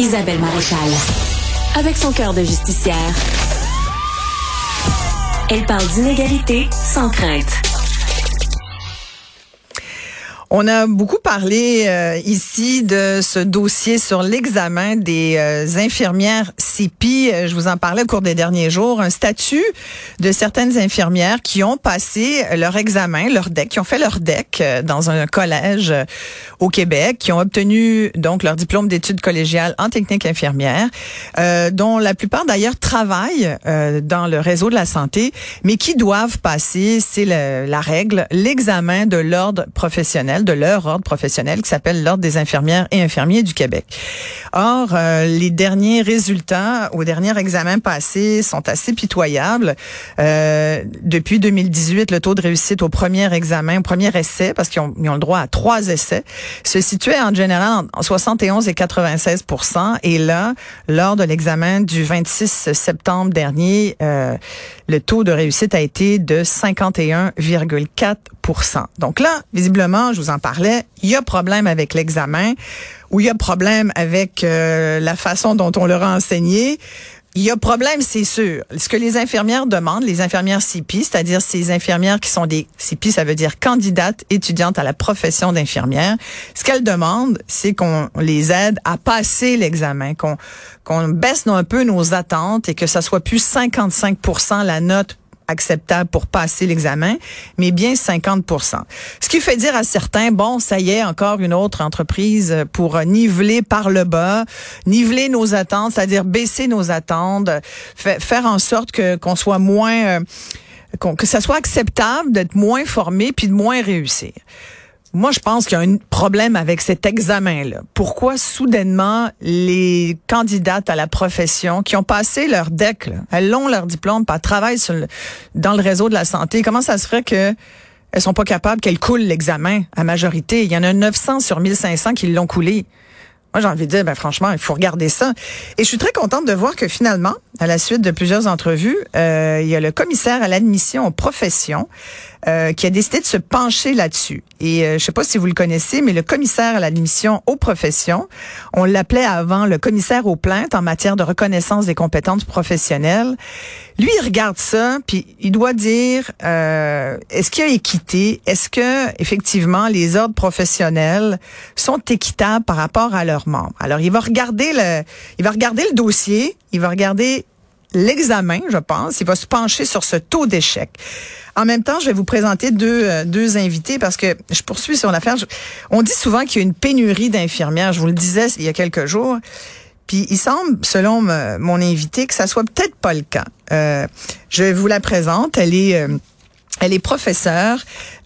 Isabelle Maréchal. Avec son cœur de justicière, elle parle d'inégalité sans crainte. On a beaucoup parlé euh, ici de ce dossier sur l'examen des euh, infirmières CIPI. Euh, je vous en parlais au cours des derniers jours. Un statut de certaines infirmières qui ont passé leur examen, leur DEC, qui ont fait leur DEC dans un collège au Québec, qui ont obtenu donc leur diplôme d'études collégiales en technique infirmière, dont la plupart d'ailleurs travaillent dans le réseau de la santé, mais qui doivent passer, c'est la règle, l'examen de l'ordre professionnel de leur ordre professionnel qui s'appelle l'Ordre des infirmières et infirmiers du Québec. Or, euh, les derniers résultats au dernier examen passé sont assez pitoyables. Euh, depuis 2018, le taux de réussite au premier examen, au premier essai, parce qu'ils ont, le droit à trois essais, se situait en général en 71 et 96 Et là, lors de l'examen du 26 septembre dernier, euh, le taux de réussite a été de 51,4 donc là, visiblement, je vous en parlais, il y a problème avec l'examen ou il y a problème avec euh, la façon dont on leur a enseigné. Il y a problème, c'est sûr. Ce que les infirmières demandent, les infirmières CIPI, c'est-à-dire ces infirmières qui sont des CIPI, ça veut dire candidates étudiantes à la profession d'infirmière. Ce qu'elles demandent, c'est qu'on les aide à passer l'examen, qu'on qu'on baisse un peu nos attentes et que ça soit plus 55% la note acceptable pour passer l'examen, mais bien 50 Ce qui fait dire à certains, bon, ça y est, encore une autre entreprise pour niveler par le bas, niveler nos attentes, c'est-à-dire baisser nos attentes, faire en sorte que qu'on soit moins, euh, que ça soit acceptable d'être moins formé puis de moins réussir. Moi, je pense qu'il y a un problème avec cet examen-là. Pourquoi soudainement les candidates à la profession qui ont passé leur DEC, elles ont leur diplôme, pas travaillent sur dans le réseau de la santé, comment ça se ferait que elles sont pas capables qu'elles coulent l'examen à majorité? Il y en a 900 sur 1500 qui l'ont coulé. Moi, j'ai envie de dire, ben, franchement, il faut regarder ça. Et je suis très contente de voir que finalement, à la suite de plusieurs entrevues, euh, il y a le commissaire à l'admission aux professions euh, qui a décidé de se pencher là-dessus. Et euh, je sais pas si vous le connaissez, mais le commissaire à l'admission aux professions, on l'appelait avant le commissaire aux plaintes en matière de reconnaissance des compétences professionnelles. Lui, il regarde ça, puis il doit dire euh, est-ce qu'il y a équité? Est-ce que effectivement les ordres professionnels sont équitables par rapport à leurs membres? Alors, il va regarder le, il va regarder le dossier, il va regarder l'examen, je pense. Il va se pencher sur ce taux d'échec. En même temps, je vais vous présenter deux, euh, deux invités parce que je poursuis sur l'affaire. On dit souvent qu'il y a une pénurie d'infirmières. Je vous le disais il y a quelques jours. Puis il semble, selon mon invité, que ça soit peut-être pas le cas. Euh, je vous la présente. Elle est euh, elle est professeure,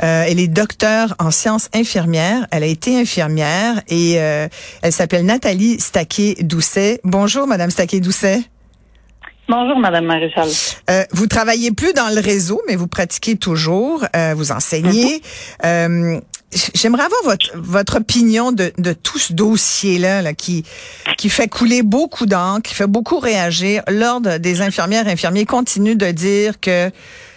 euh, elle est docteur en sciences infirmières. Elle a été infirmière et elle s'appelle Nathalie Staquet-Doucet. Bonjour, Madame Staquet-Doucet. Bonjour, Madame Maréchal. Euh, vous travaillez plus dans le réseau, mais vous pratiquez toujours, euh, vous enseignez. Mhm. Euh, j'aimerais avoir votre, votre opinion de, de tout ce dossier-là là, qui, qui fait couler beaucoup d'encre, qui fait beaucoup réagir. L'Ordre des infirmières et infirmiers continue de dire que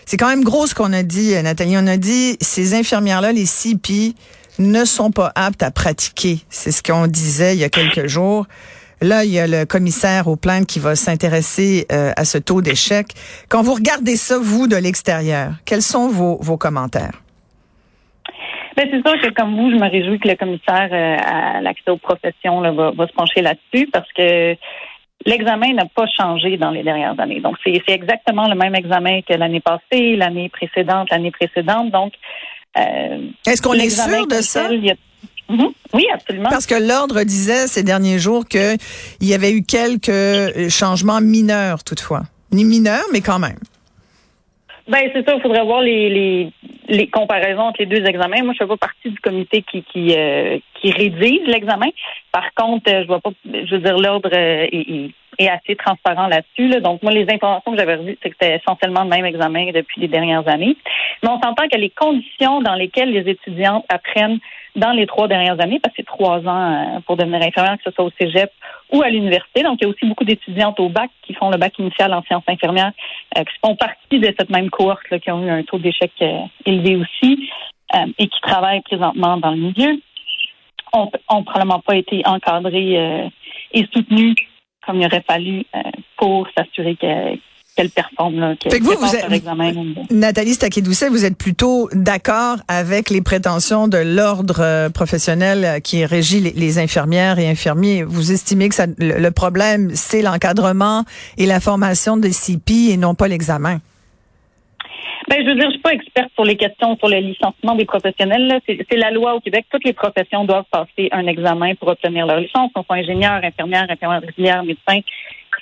c'est quand même gros ce qu'on a dit, Nathalie. On a dit ces infirmières-là, les CIPI, ne sont pas aptes à pratiquer. C'est ce qu'on disait il y a quelques jours. Là, il y a le commissaire aux plaintes qui va s'intéresser euh, à ce taux d'échec. Quand vous regardez ça, vous, de l'extérieur, quels sont vos, vos commentaires? Ben, c'est sûr que comme vous, je me réjouis que le commissaire euh, à l'accès aux professions va, se pencher là-dessus parce que l'examen n'a pas changé dans les dernières années. Donc, c'est exactement le même examen que l'année passée, l'année précédente, l'année précédente. Donc, euh, est-ce qu'on est sûr de ça? Mhm. Oui, absolument. Parce que l'ordre disait ces derniers jours qu'il y avait eu quelques changements mineurs toutefois. Ni mineurs, mais quand même. Ben c'est ça, il faudrait voir les, les, les, comparaisons entre les deux examens. Moi, je fais pas partie du comité qui qui, euh, qui rédige l'examen. Par contre, je vois pas, je veux dire, l'ordre euh, est, assez transparent là-dessus. Là. Donc, moi, les informations que j'avais revues, c'est que c'était essentiellement le même examen depuis les dernières années. Mais on s'entend que les conditions dans lesquelles les étudiantes apprennent dans les trois dernières années, parce que c'est trois ans euh, pour devenir infirmière, que ce soit au cégep ou à l'université. Donc, il y a aussi beaucoup d'étudiantes au bac qui font le bac initial en sciences infirmières, euh, qui font partie de cette même cohorte, là, qui ont eu un taux d'échec euh, élevé aussi et qui travaillent présentement dans le milieu, ont, ont probablement pas été encadrées et soutenues comme il aurait fallu pour s'assurer que qu'elle performe. Là, que, vous, vous êtes, Nathalie Staquet-Doucet, vous êtes plutôt d'accord avec les prétentions de l'ordre euh, professionnel qui régit les, infirmières et infirmiers. Vous estimez que ça, le, problème, c'est l'encadrement et la formation des CP et non pas l'examen? Ben, je veux dire, je suis pas experte sur les questions sur le licenciement des professionnels. C'est la loi au Québec. Toutes les professions doivent passer un examen pour obtenir leur licence. On soit ingénieur, infirmière, infirmière médecin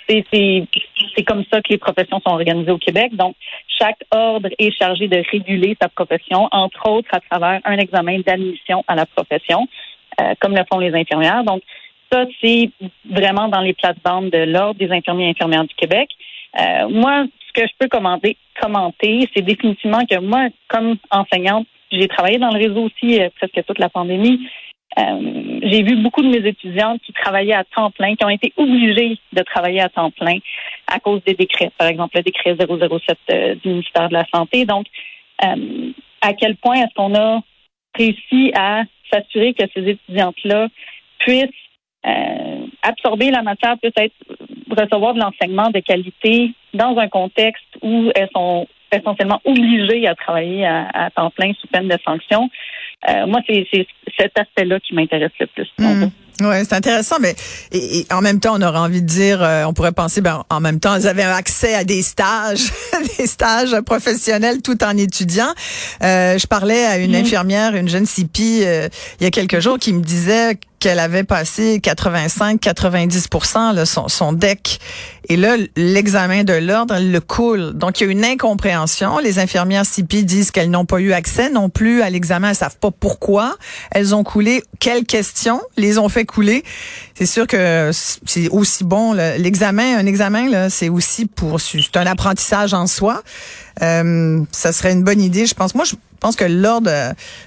c'est comme ça que les professions sont organisées au Québec. Donc, chaque ordre est chargé de réguler sa profession, entre autres à travers un examen d'admission à la profession, euh, comme le font les infirmières. Donc, ça, c'est vraiment dans les plates-bandes de l'Ordre des infirmiers et infirmières du Québec. Euh, moi, que je peux commenter, commenter c'est définitivement que moi, comme enseignante, j'ai travaillé dans le réseau aussi euh, presque toute la pandémie. Euh, j'ai vu beaucoup de mes étudiantes qui travaillaient à temps plein, qui ont été obligées de travailler à temps plein à cause des décrets, par exemple le décret 007 euh, du ministère de la Santé. Donc, à quel point est-ce qu'on a réussi à s'assurer que ces étudiantes-là puissent absorber la matière, puissent être, recevoir de l'enseignement de qualité dans un contexte où elles sont essentiellement obligées à travailler à, temps plein sous peine de sanction. moi, c'est cet aspect-là qui m'intéresse le plus. Mmh. Oui, c'est intéressant, mais et, en même temps, on aurait envie de dire, euh, on pourrait penser, ben, en même temps, elles avaient accès à des stages, des stages professionnels tout en étudiant. Euh, je parlais à une mmh. infirmière, une jeune CIPI, euh, il y a quelques jours, qui me disait qu'elle avait passé 85-90% son, son deck. Et là, l'examen de l'ordre, elle le coule. Donc, il y a une incompréhension. Les infirmières CIPI disent qu'elles n'ont pas eu accès non plus à l'examen. Elles savent pas pourquoi. Elles ont coulé. Quelles questions les ont fait C'est sûr que c'est aussi bon. L'examen, un examen, là, c'est aussi pour, c'est un apprentissage en soi. Euh, ça serait une bonne idée, je pense. Moi, je pense que l'ordre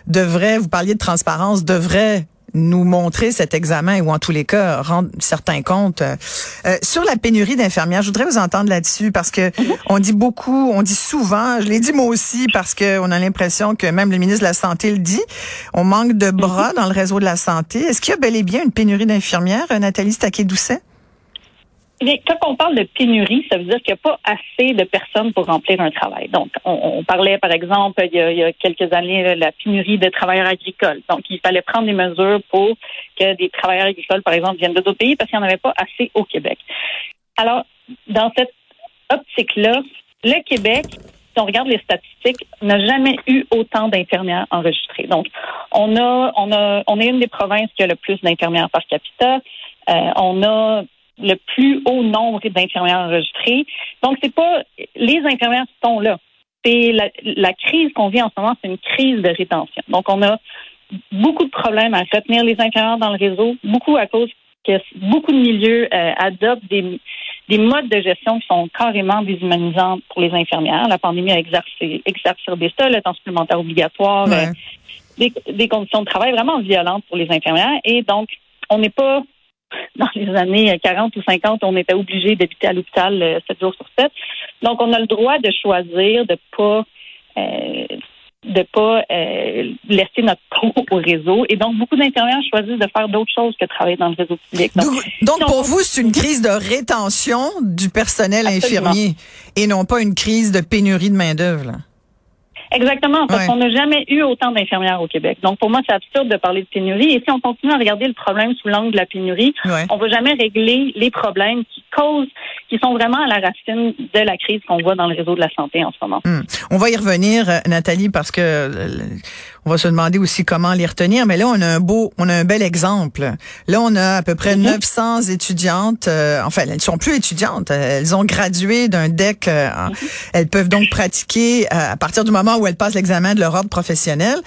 devrait, vous parliez de transparence, devrait nous montrer cet examen ou en tous les cas rendre certains comptes. Euh, sur la pénurie d'infirmières, je voudrais vous entendre là-dessus parce que mhm. on dit beaucoup, on dit souvent, je l'ai dit moi aussi parce que on a l'impression que même le ministre de la Santé le dit, on manque de bras mhm. dans le réseau de la santé. Est-ce qu'il y a bel et bien une pénurie d'infirmières, Nathalie Staquet-Doucet? Quand on parle de pénurie, ça veut dire qu'il n'y a pas assez de personnes pour remplir un travail. Donc, on, parlait, par exemple, il y, a, quelques années, la pénurie de travailleurs agricoles. Donc, il fallait prendre des mesures pour que des travailleurs agricoles, par exemple, viennent d'autres pays parce qu'il n'y en avait pas assez au Québec. Alors, dans cette optique-là, le Québec, si on regarde les statistiques, n'a jamais eu autant d'infirmières enregistrées. Donc, on a, on a, on est une des provinces qui a le plus d'infirmières par capita. Euh, on a le plus haut nombre d'infirmières enregistrées. Donc, c'est pas les infirmières sont là. C'est la, crise qu'on vit en ce moment, c'est une crise de rétention. Donc, on a beaucoup de problèmes à retenir les infirmières dans le réseau, beaucoup à cause que beaucoup de milieux euh, adoptent des, des modes de gestion qui sont carrément déshumanisants pour les infirmières. La pandémie a exercé, exacerbé ça, le temps supplémentaire obligatoire, euh, des, des conditions de travail vraiment violentes pour les infirmières. Et donc, on n'est pas dans les années 40 ou 50, on était obligé d'habiter à l'hôpital euh, 7 jours sur 7. Donc, on a le droit de choisir de pas euh, de pas euh, laisser notre peau au réseau. Et donc, beaucoup d'infirmières choisissent de faire d'autres choses que travailler dans le réseau public. Donc, pour vous, c'est une crise de rétention du personnel infirmier et non pas une crise de pénurie de main-d'œuvre. Exactement, parce qu'on n'a jamais eu autant d'infirmières au Québec. Donc, pour moi, c'est absurde de parler de pénurie. Et si on continue à regarder le problème sous l'angle de la pénurie, on ne va jamais régler les problèmes qui causent, qui sont vraiment à la racine de la crise qu'on voit dans le réseau de la santé en ce moment. Hmm. On va y revenir, euh, Nathalie, parce que euh, on va se demander aussi comment les retenir. Mais là, on a un beau, on a un bel exemple. Là, on a à peu près 900 mhm. étudiantes. Euh, enfin, elles ne sont plus étudiantes. Elles ont gradué d'un DEC. Mhm. Elles peuvent donc pratiquer à partir du moment où elles passent l'examen de leur ordre professionnel.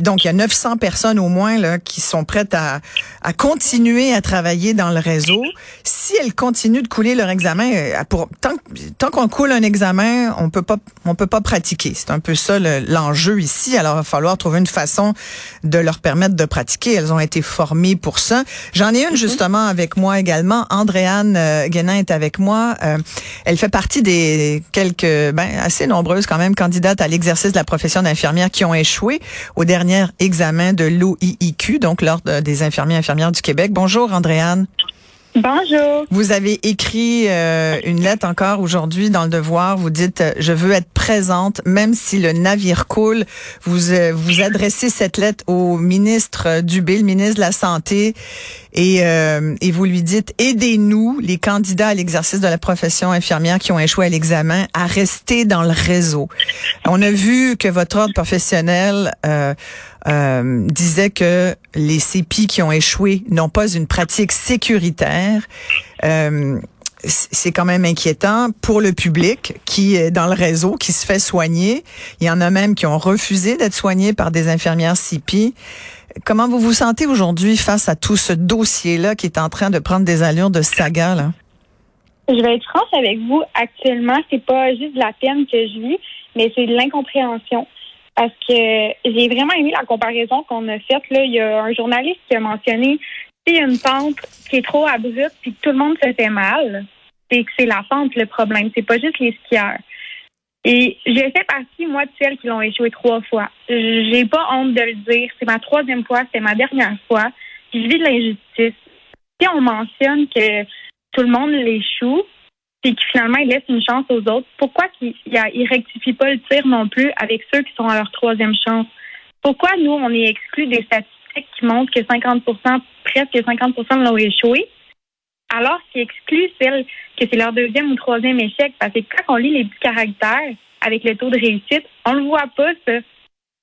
donc, il y a 900 personnes au moins là qui sont prêtes à, à continuer à travailler dans le réseau. Si elles continuent de couler leur examen, euh, pour, tant, tant qu'on coule un examen, on peut pas, on peut pas pratiquer. C'est un peu ça l'enjeu ici. Alors, il va falloir trouver une façon de leur permettre de pratiquer. Elles ont été formées pour ça. J'en ai une mm-hmm. justement avec moi également. Andréane euh, Guénin est avec moi. Euh, elle fait partie des quelques, ben, assez nombreuses quand même candidates à l'exercice de la profession d'infirmière qui ont échoué au dernier examen de l'OIIQ, donc l'Ordre des infirmiers et infirmières du Québec. Bonjour, Andréane. Bonjour. Vous avez écrit euh, une lettre encore aujourd'hui dans le Devoir. Vous dites euh, je veux être présente même si le navire coule. Vous euh, vous adressez cette lettre au ministre Dubé, le ministre de la santé, et et vous lui dites aidez-nous les candidats à l'exercice de la profession infirmière qui ont échoué à l'examen à rester dans le réseau. On a vu que votre ordre professionnel euh, disait que les CPI qui ont échoué n'ont pas une pratique sécuritaire. Euh, c'est quand même inquiétant pour le public qui est dans le réseau, qui se fait soigner. Il y en a même qui ont refusé d'être soignés par des infirmières CPI. Comment vous vous sentez aujourd'hui face à tout ce dossier-là qui est en train de prendre des allures de saga? Là? Je vais être franche avec vous. Actuellement, c'est pas juste de la peine que je vis, mais c'est de l'incompréhension parce que j'ai vraiment aimé la comparaison qu'on a faite. Là, il y a un journaliste qui a mentionné a une pente qui est trop abrupte puis que tout le monde se fait mal, c'est que c'est la pente le problème. C'est pas juste les skieurs. Et j'ai fait partie, moi, de celles qui l'ont échoué trois fois. J'ai pas honte de le dire. C'est ma troisième fois, c'est ma dernière fois. je vis de l'injustice. Si on mentionne que tout le monde l'échoue, puis qui finalement il laisse une chance aux autres, pourquoi qu'il ne rectifie pas le tir non plus avec ceux qui sont à leur troisième chance? Pourquoi nous, on est exclus des statistiques qui montrent que 50% presque 50% l'ont échoué, alors qu'il exclut celles que c'est leur deuxième ou troisième échec? Parce que quand on lit les petits caractères avec le taux de réussite, on le voit pas, ça.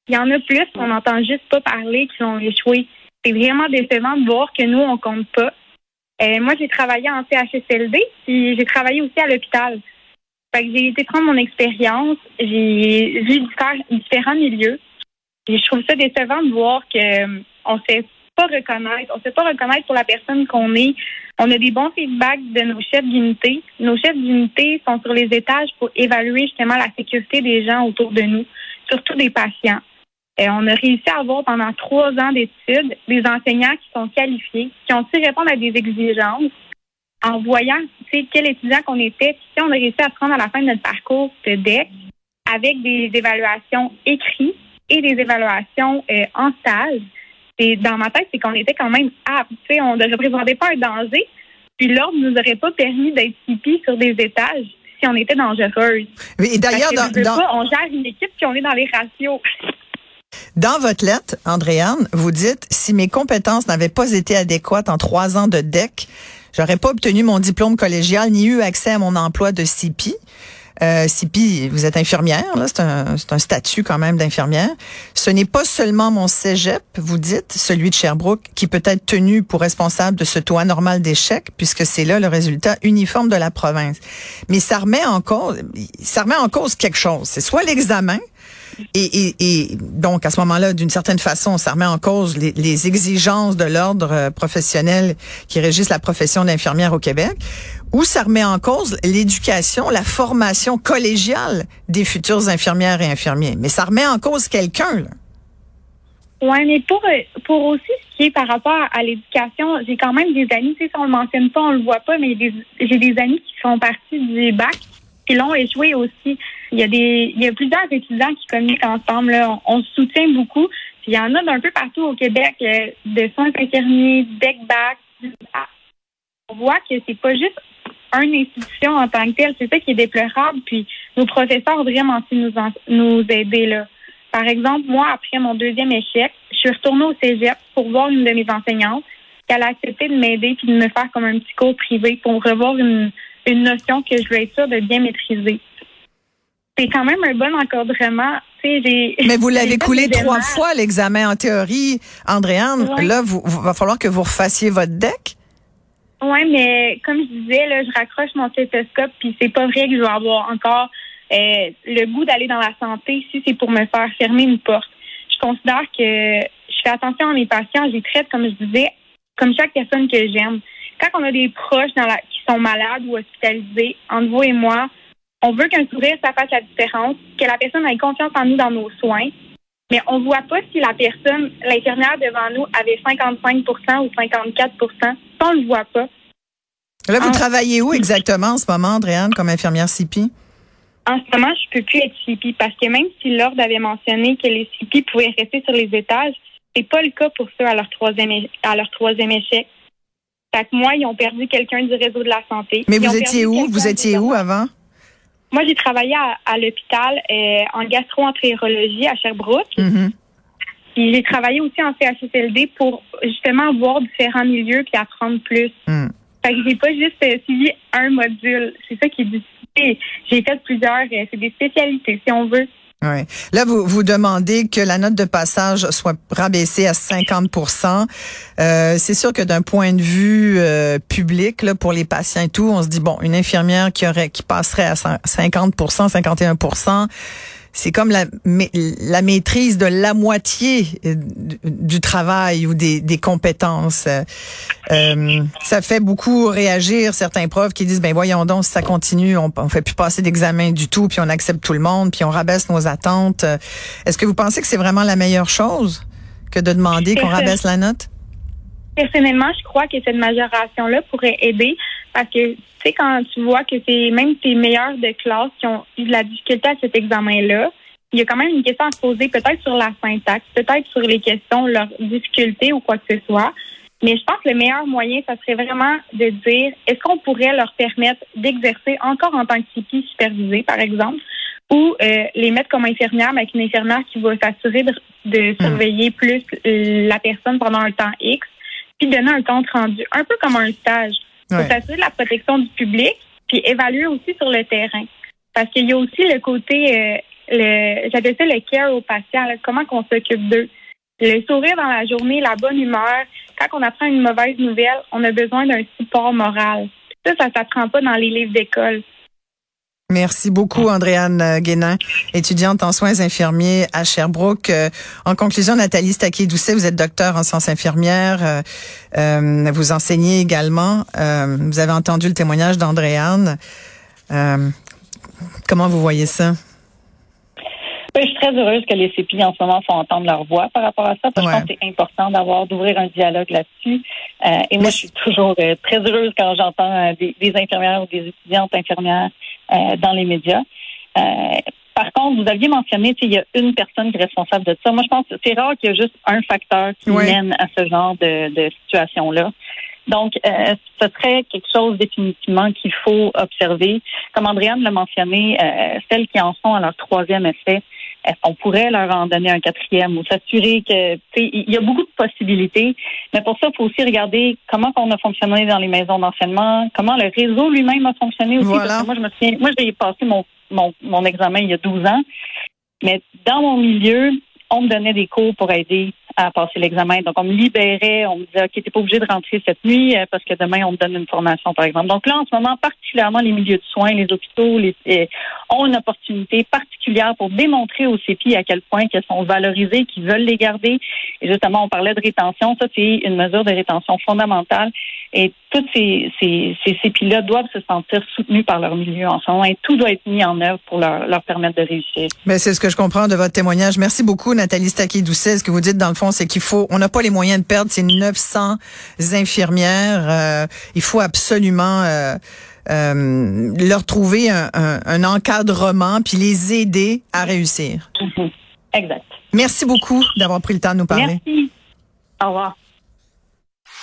Il y en a plus, on n'entend juste pas parler qui l'ont échoué. C'est vraiment décevant de voir que nous, on compte pas. Euh, moi, j'ai travaillé en CHSLD, puis j'ai travaillé aussi à l'hôpital. Fait que j'ai été prendre mon expérience, j'ai vu différents milieux. Je trouve ça décevant de voir que euh, on ne sait pas reconnaître, on sait pas reconnaître pour la personne qu'on est. On a des bons feedbacks de nos chefs d'unité. Nos chefs d'unité sont sur les étages pour évaluer justement la sécurité des gens autour de nous, surtout des patients. Euh, on a réussi à avoir pendant trois ans d'études des enseignants qui sont qualifiés, qui ont su répondre à des exigences en voyant quel étudiant qu'on était. Puis, on a réussi à se rendre à la fin de notre parcours de DEC avec des évaluations écrites et des évaluations euh, en stage. Et dans ma tête, c'est qu'on était quand même aptes. On ne représentait pas un danger. Puis l'ordre ne nous aurait pas permis d'être CP sur des étages si on était dangereuse. Et d'ailleurs, on gère une équipe qui on est dans les ratios. Dans votre lettre, Andréane, vous dites si mes compétences n'avaient pas été adéquates en trois ans de DEC, j'aurais pas obtenu mon diplôme collégial ni eu accès à mon emploi de CIPI. Euh, CIPI, vous êtes infirmière, c'est un, un, statut quand même d'infirmière. Ce n'est pas seulement mon cégep, vous dites, celui de Sherbrooke, qui peut être tenu pour responsable de ce taux anormal d'échec, puisque c'est là le résultat uniforme de la province. Mais ça remet en cause, ça remet en cause quelque chose. C'est soit l'examen, et, et, donc, à ce moment-là, d'une certaine façon, ça remet en cause les, exigences de l'ordre euh, professionnel qui régissent la profession d'infirmière au Québec, ou ça remet en cause l'éducation, la formation collégiale des futures infirmières et infirmiers. Mais ça remet en cause quelqu'un. Oui, mais pour, euh, pour aussi ce qui est par rapport à l'éducation, j'ai quand même des amis, tu sais, si on le mentionne pas, on le voit pas, mais j'ai des amis qui font partie du bac qui l'ont échoué aussi. Il y a des, il y a plusieurs étudiants qui communiquent ensemble. Là. On, se soutient beaucoup. il y en a d'un peu partout au Québec, euh, de soins infirmiers, bac. On voit que c'est pas juste une institution en tant que telle. C'est ça qui est déplorable. Puis nos professeurs ont vraiment su nous, nous aider là. Par exemple, moi, après mon deuxième échec, je suis retournée au cégep pour voir une de mes enseignantes. Elle a accepté de m'aider puis de me faire comme un petit cours privé pour revoir une, une notion que je veux être sûre de bien maîtriser. C'est quand même un bon encadrement. Mais vous l'avez coulé trois fois l'examen en théorie, Andréane. Là, vous, va falloir que vous refassiez votre deck? Oui, mais comme je disais, là, je raccroche mon stéthoscope, puis c'est pas vrai que je vais avoir encore euh, le goût d'aller dans la santé si c'est pour me faire fermer une porte. Je considère que je fais attention à mes patients, je les traite, comme je disais, comme chaque personne que j'aime. Quand on a des proches dans la, sont malades ou hospitalisés, entre vous et moi, on veut qu'un sourire, ça fasse la différence, que la personne ait confiance en nous dans nos soins. Mais on ne voit pas si la personne, l'infirmière devant nous, avait 55% ou 54% Ça, on ne le voit pas. Là, vous travaillez où exactement en ce moment, Andréane, comme infirmière CIPI? En ce moment, je ne peux plus être CIPI parce que même si l'ordre avait mentionné que les CIPI pouvaient rester sur les étages, c'est pas le cas pour ceux à leur troisième, à leur troisième échec. Fait que moi, ils ont perdu quelqu'un du réseau de la santé. Mais Ils vous étiez où? Vous étiez où avant? Moi, j'ai travaillé à, à l'hôpital euh, en gastro-entérologie à Sherbrooke. Mhm. Puis j'ai travaillé aussi en CHSLD pour justement voir différents milieux puis apprendre plus. Mm. Fait que j'ai pas juste euh, suivi un module. C'est ça qui est difficile. J'ai fait plusieurs. euh, c'est des spécialités, si on veut. Ouais. Là, vous vous demandez que la note de passage soit rabaissée à 50% euh, C'est sûr que d'un point de vue euh, public, là, pour les patients et tout, on se dit bon, une infirmière qui aurait qui passerait à 50% 51 c'est comme la, la maîtrise de la moitié euh, du, travail ou des, des compétences. Euh, ça fait beaucoup réagir certains profs qui disent ben voyons donc si ça continue, on, on fait plus passer d'examen du tout, puis on accepte tout le monde, puis on rabaisse nos attentes. Est-ce que vous pensez que c'est vraiment la meilleure chose que de demander qu'on rabaisse la note? Personnellement, je crois que cette majoration-là pourrait aider parce que, tu sais, quand tu vois que c'est même tes meilleurs de classe qui ont eu de la difficulté à cet examen-là, il y a quand même une question à se poser, peut-être sur la syntaxe, peut-être sur les questions, leurs difficultés ou quoi que ce soit. Mais je pense que le meilleur moyen, ça serait vraiment de dire, est-ce qu'on pourrait leur permettre d'exercer encore en tant que CP supervisé, par exemple, ou euh, les mettre comme infirmière, mais avec une infirmière qui va s'assurer de, de surveiller plus la personne pendant un temps X, puis donner un compte rendu, un peu comme un stage, pour Ouais. s'assurer de la protection du public, puis évaluer aussi sur le terrain. Parce qu'il y a aussi le côté, euh, le, j'appelle ça le care aux patients, là, comment qu'on s'occupe d'eux. Le sourire dans la journée, la bonne humeur. Quand on apprend une mauvaise nouvelle, on a besoin d'un support moral. Ça, ça s'apprend pas dans les livres d'école. Merci beaucoup, Andréane euh, Guénin, étudiante en soins infirmiers à Sherbrooke. Euh, En conclusion, Nathalie Staquet-Doucet, vous êtes docteur en sciences infirmières. euh, euh, vous enseignez également. Euh, vous avez entendu le témoignage d'Andréane. Euh, comment vous voyez ça? Oui, je suis très heureuse que les CPI en ce moment font entendre leur voix par rapport à ça, parce que je pense que c'est important d'avoir d'ouvrir un dialogue là-dessus. Euh, et moi, je suis toujours très heureuse quand j'entends des, des infirmières ou des étudiantes infirmières euh, dans les médias. Euh, par contre, vous aviez mentionné, il y a une personne qui est responsable de ça. Moi, je pense que c'est rare qu'il y a juste un facteur qui mène à ce genre de, de situation-là. Donc, euh, ce serait quelque chose définitivement qu'il faut observer. Comme Andréane l'a mentionné, euh, celles qui en sont à leur troisième essai, est-ce qu'on pourrait leur en donner un quatrième ou s'assurer que, tu sais, il y a beaucoup de possibilités. Mais pour ça, il faut aussi regarder comment on a fonctionné dans les maisons d'enseignement, comment le réseau lui-même a fonctionné aussi. Voilà. Parce que moi, je me souviens, moi, j'ai passé mon, mon, mon examen il y a 12 ans. Mais dans mon milieu, on me donnait des cours pour aider à passer l'examen. Donc, on me libérait, on me disait, OK, t'es pas obligé de rentrer cette nuit euh, parce que demain, on me donne une formation, par exemple. Donc là, en ce moment, particulièrement les milieux de soins, les hôpitaux, les, euh, ont une opportunité particulière pour démontrer aux CPI à quel point qu'elles sont valorisées, qu'ils veulent les garder. Et justement, on parlait de rétention. Ça, c'est une mesure de rétention fondamentale. Et toutes ces, ces, ces CPI-là doivent se sentir soutenus par leur milieu en ce moment. Et tout doit être mis en œuvre pour leur, leur permettre de réussir. Ben, c'est ce que je comprends de votre témoignage. Merci beaucoup, Nathalie Staquet-Doucet. Ce que vous dites, dans le fond, c'est qu'il faut, on n'a pas les moyens de perdre ces 900 infirmières. Euh, il faut absolument euh, euh, leur trouver un, un- un encadrement puis les aider à réussir. Exact. Merci beaucoup d'avoir pris le temps de nous parler. Merci. Au revoir.